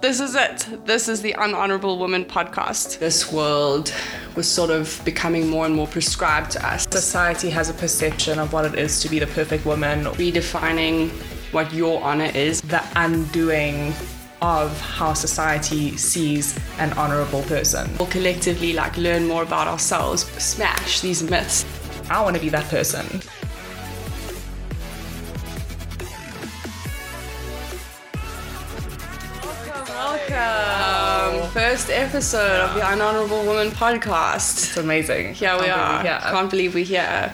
This is it. This is the Unhonorable Woman podcast. This world was sort of becoming more and more prescribed to us. Society has a perception of what it is to be the perfect woman, Redefining what your honor is. the undoing of how society sees an honorable person. We'll collectively like learn more about ourselves, smash these myths. I want to be that person. Welcome. First episode of the Unhonorable Woman podcast. It's amazing. Here we are. Yeah. Can't believe we're here.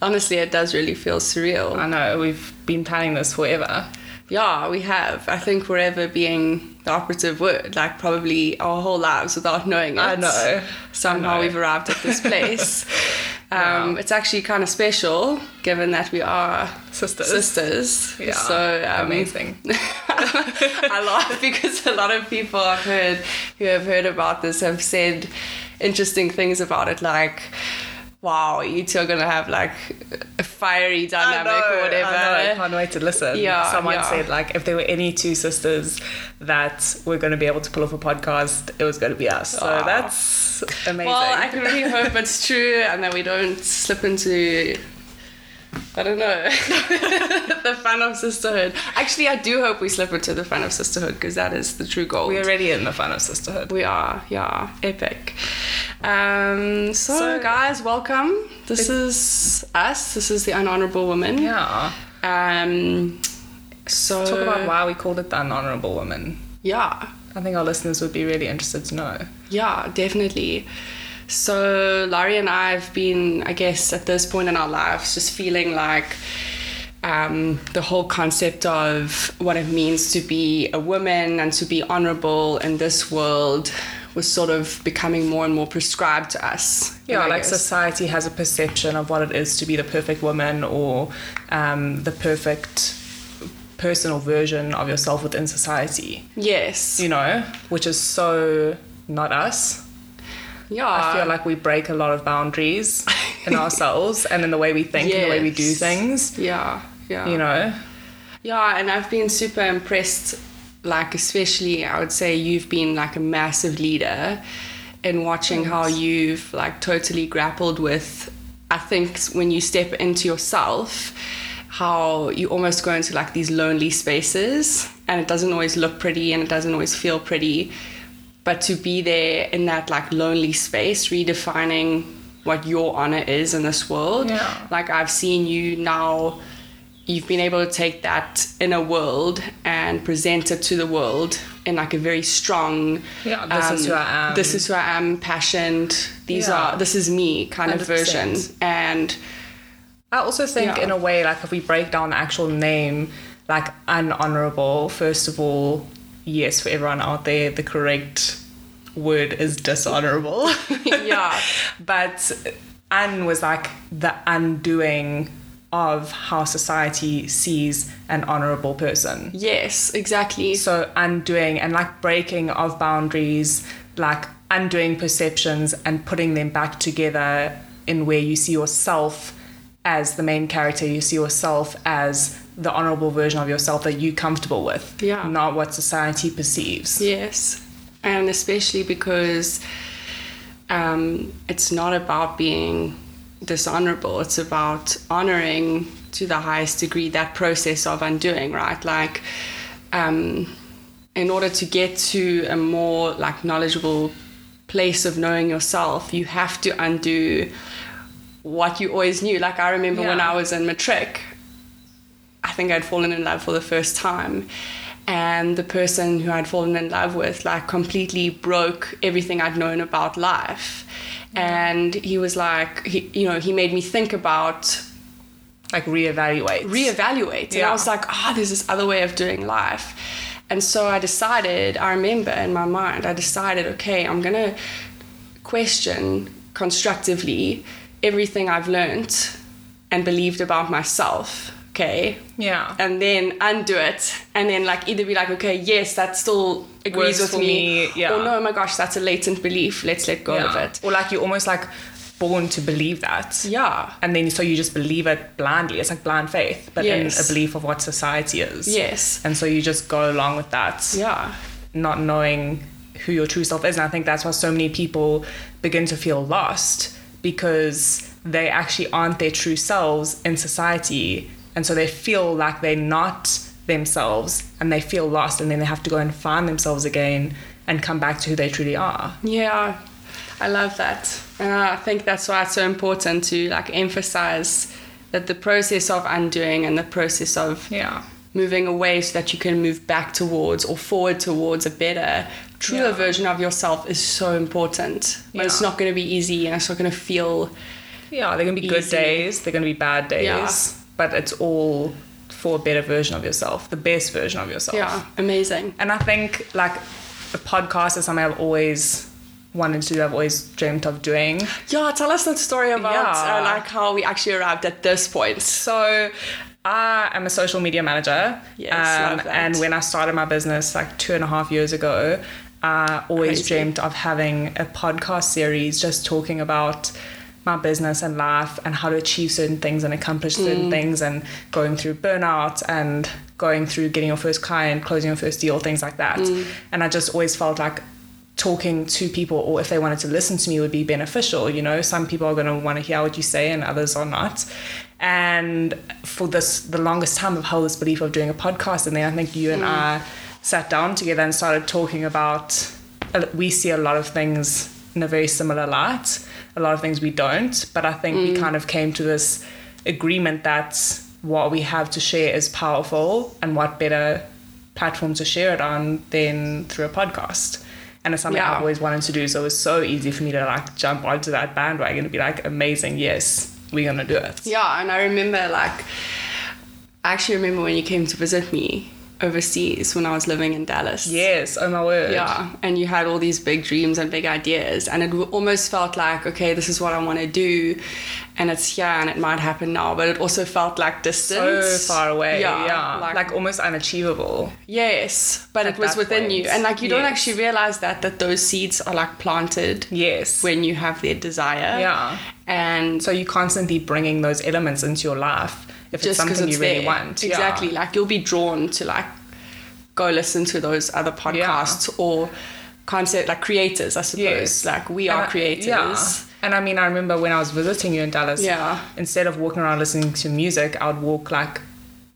Honestly, it does really feel surreal. I know, we've been planning this forever. Yeah, we have. I think forever being the operative word, like probably our whole lives without knowing it. I know. Somehow I know. we've arrived at this place. Um, It's actually kind of special given that we are Sisters. sisters. Yeah. So um, amazing. I laugh because a lot of people I've heard who have heard about this have said interesting things about it, like, wow, you two are going to have like a fiery dynamic or whatever. I know, I can't wait to listen. Yeah, Someone yeah. said like if there were any two sisters that were going to be able to pull off a podcast, it was going to be us. So Aw. that's amazing. Well, I can really hope it's true and that we don't slip into, I don't know, the fun of sisterhood. Actually, I do hope we slip into the fun of sisterhood because that is the true goal. We're already in the fun of sisterhood. We are, yeah, epic. Um, so, So- guys, welcome. This is us. This is the Unhonorable Woman. Yeah. Um, so Talk about why we called it the unhonorable woman. yeah, I think our listeners would be really interested to know. yeah, definitely. So Laurie and I have been, I guess, at this point in our lives, just feeling like um, the whole concept of what it means to be a woman and to be honorable in this world was sort of becoming more and more prescribed to us. Yeah, like guess. society has a perception of what it is to be the perfect woman or um, the perfect personal version of yourself within society, Yes. you know, which is so not us. Yeah. I feel like we break a lot of boundaries in ourselves and in the way we think and the way we do things, Yeah. Yeah. you know. Yeah, and I've been super impressed, like, especially, I would say you've been like a massive leader in watching how you've like totally grappled with, I think, when you step into yourself, how you almost go into like these lonely spaces and it doesn't always look pretty and it doesn't always feel pretty. But to be there in that like lonely space, redefining what your honor is in this world. Yeah. Like I've seen you now you've been able to take that inner world and present it to the world in like a very strong Yeah, this is who I um, am. this is who i am passioned these Yeah. are this is me kind of 100%. version and I also think, Yeah. in a way, like if we break down the actual name, like unhonorable, first of all, yes, for everyone out there, the correct word is dishonorable. yeah but un was like the undoing of how society sees an honorable person. yes exactly So undoing and like breaking of boundaries, like undoing perceptions and putting them back together in where you see yourself as the main character, you see yourself as the honorable version of yourself that you're comfortable with, Yeah. not what society perceives. Yes, and especially because um, it's not about being dishonorable, it's about honoring to the highest degree that process of undoing, right? Like, um, in order to get to a more like knowledgeable place of knowing yourself, you have to undo what you always knew. Like I remember when I was in matric, I think I'd fallen in love for the first time. And the person who I'd fallen in love with, like, completely broke everything I'd known about life. And he was like, he, you know, he made me think about Like reevaluate. reevaluate. And I was like, ah, there's this other way of doing life. And so I decided, I remember in my mind, I decided, okay, I'm going to question constructively everything I've learned and believed about myself. Okay. yeah. And then undo it. And then, like, either be like, okay, yes, that still agrees Works with me. me, yeah. Or no, oh my gosh, that's a latent belief. Let's let go of it. Or like you're almost like born to believe that. Yeah. And then so you just believe it blindly. It's like blind faith, but Yes. in a belief of what society is. Yes. And so you just go along with that. Yeah. not knowing who your true self is. And I think that's why so many people begin to feel lost because they actually aren't their true selves in society. And so they feel like they're not themselves and they feel lost and then they have to go and find themselves again and come back to who they truly are. Yeah, I love that. And I think that's why it's so important to like emphasize that the process of undoing and the process of Yeah. moving away so that you can move back towards or forward towards a better, truer Yeah. version of yourself is so important. But it's not going to be easy and it's not going to feel. Yeah, they're gonna be good days, they're gonna be bad days. Yeah. But it's all for a better version of yourself, the best version of yourself. Yeah, amazing. And I think like a podcast is something I've always wanted to do, I've always dreamt of doing. Yeah, tell us that story about Yeah. uh, like how we actually arrived at this point. So I am a social media manager. Yes, that. and when I started my business like two and a half years ago, I always Crazy. dreamt of having a podcast series just talking about my business and life and how to achieve certain things and accomplish Mm. certain things and going through burnout and going through getting your first client, closing your first deal, things like that. Mm. And I just always felt like talking to people or if they wanted to listen to me would be beneficial you know some people are going to want to hear what you say and others are not and for this the longest time i've held this belief of doing a podcast and then i think you and i sat down together and started talking about uh, we see a lot of things in a very similar light a lot of things we don't but i think we mm. kind of came to this agreement that what we have to share is powerful and what better platform to share it on than through a podcast and it's something Yeah. I've always wanted to do. So it was so easy for me to like jump onto that bandwagon and be like, amazing, yes, we're gonna do it. Yeah, and I remember like I actually remember when you came to visit me overseas when I was living in Dallas. Yes, oh my word. Yeah, and you had all these big dreams and big ideas, and it almost felt like, okay, this is what I want to do, and it's here and it might happen now, but it also felt like So distance. far away. Yeah, Yeah. like- Like, almost unachievable. Yes, but it was within point, you, and like you don't actually realize that that those seeds are like planted Yes. when you have their desire. Yeah. and So you're constantly bringing those elements into your life if it's just because something it's you really there. want. Yeah. Exactly. Like you'll be drawn to like go listen to those other podcasts or concept like creators, I suppose. Yes. Like we And are I- creators. yeah. And I mean, I remember when I was visiting you in Dallas. Yeah. Instead of walking around listening to music, I would walk like,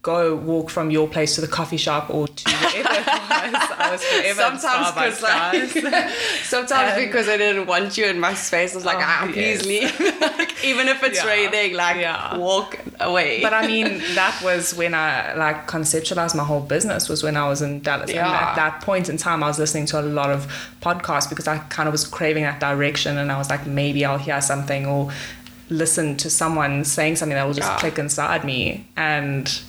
go walk from your place to the coffee shop or to wherever it was. I was forever Sometimes because like sometimes And- because I didn't want you in my space, I was like, Oh, ah, please yes. leave. like, even if it's Yeah. raining, like Yeah. walk away. But I mean, that was when I like conceptualized my whole business was when I was in Dallas. And Yeah. at that point in time, I was listening to a lot of podcasts because I kind of was craving that direction, and I was like, maybe I'll hear something or listen to someone saying something that will just Yeah. click inside me, and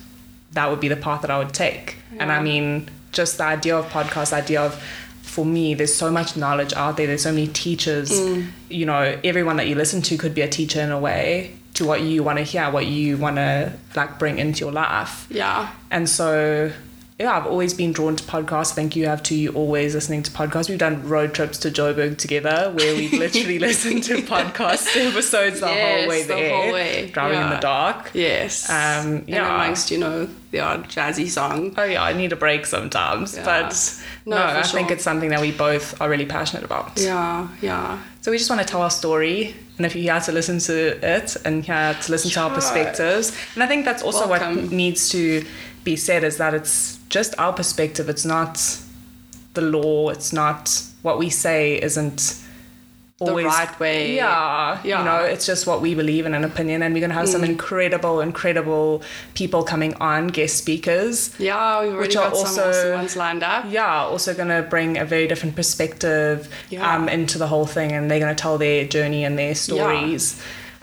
that would be the path that I would take. And I mean, just the idea of podcast, the idea of for me, there's so much knowledge out there. There's so many teachers. Mm. You know, everyone that you listen to could be a teacher in a way to what you want to hear, what you want to like bring into your life. yeah. And so, yeah, I've always been drawn to podcasts. I think you have too. You always listening to podcasts. We've done road trips to Joburg together where we've literally listened to podcast episodes the whole way the there, whole way. driving in the dark. Yes. Um, And yeah. amongst, you know, the odd jazzy song. Oh yeah, I need a break sometimes, Yeah. but No, no, I think it's something that we both are really passionate about. Yeah, yeah. So we just want to tell our story, and if you're here to listen to it and here to listen to our perspectives, and I think that's also what needs to be said is that it's just our perspective. It's not the law. It's not what we say isn't always The right way. Yeah, Yeah. You know, it's just what we believe in an opinion, and we're gonna have some Mm. incredible, incredible people coming on, guest speakers. Yeah, we've already Which are got some also- awesome ones lined up. Yeah, also going to bring a very different perspective Yeah. um, into the whole thing, and they're going to tell their journey and their stories.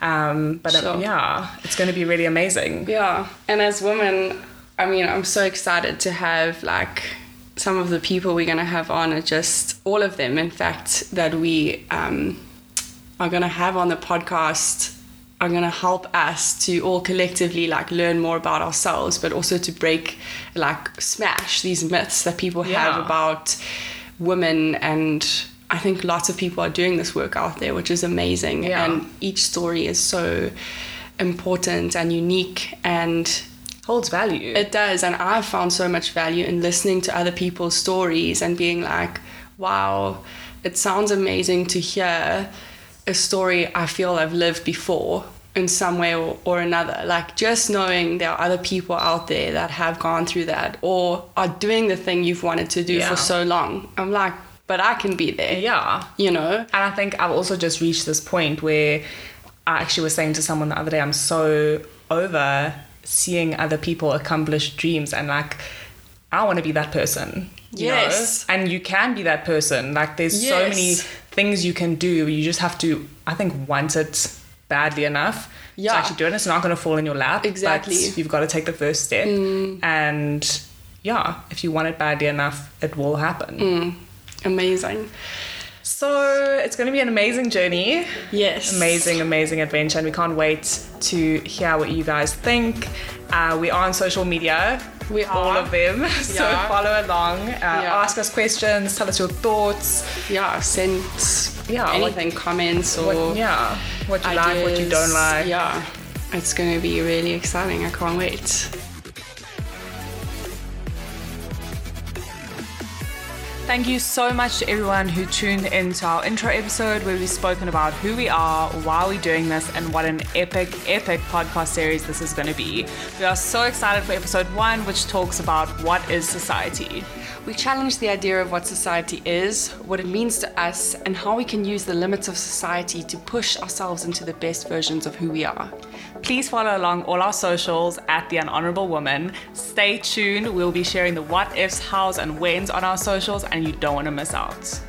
Um, but Sure. yeah, it's going to be really amazing. Yeah, and as women, I mean, I'm so excited to have like some of the people we're gonna have on are just all of them, in fact, that we um, are gonna have on the podcast are gonna help us to all collectively like learn more about ourselves, but also to break like smash these myths that people have about women and I think lots of people are doing this work out there, which is amazing. Yeah. And each story is so important and unique and holds value. It does, and I've found so much value in listening to other people's stories and being like, wow, it sounds amazing to hear a story I feel I've lived before in some way or, or another. Like just knowing there are other people out there that have gone through that or are doing the thing you've wanted to do Yeah. for so long. I'm like, but I can be there. yeah. You know? And I think I've also just reached this point where I actually was saying to someone the other day, I'm so over seeing other people accomplish dreams and like I want to be that person. you know? Yes. And you can be that person. Like there's so many things you can do. You just have to, I think, want it badly enough Yeah. to actually do it. It's not going to fall in your lap. Exactly. Mm. But you've got to take the first step. And yeah, if you want it badly enough, it will happen. Mm. Amazing. So it's going to be an amazing journey. Yes. Amazing, amazing adventure, and we can't wait to hear what you guys think. Uh, we are on social media, We are. all of them. So follow along, uh, Yeah. ask us questions, tell us your thoughts. Yeah, send Yeah, what- anything, comments or What, yeah, what you like, what you don't like. Yeah, it's going to be really exciting. I can't wait. Thank you so much to everyone who tuned in to our intro episode where we've spoken about who we are, why we're doing this, and what an epic, epic podcast series this is going to be. We are so excited for episode one, which talks about what is society. We challenge the idea of what society is, what it means to us, and how we can use the limits of society to push ourselves into the best versions of who we are. Please follow along all our socials at The Unhonorable Woman. Stay tuned. We'll be sharing the what ifs, hows, and whens on our socials, and you don't want to miss out.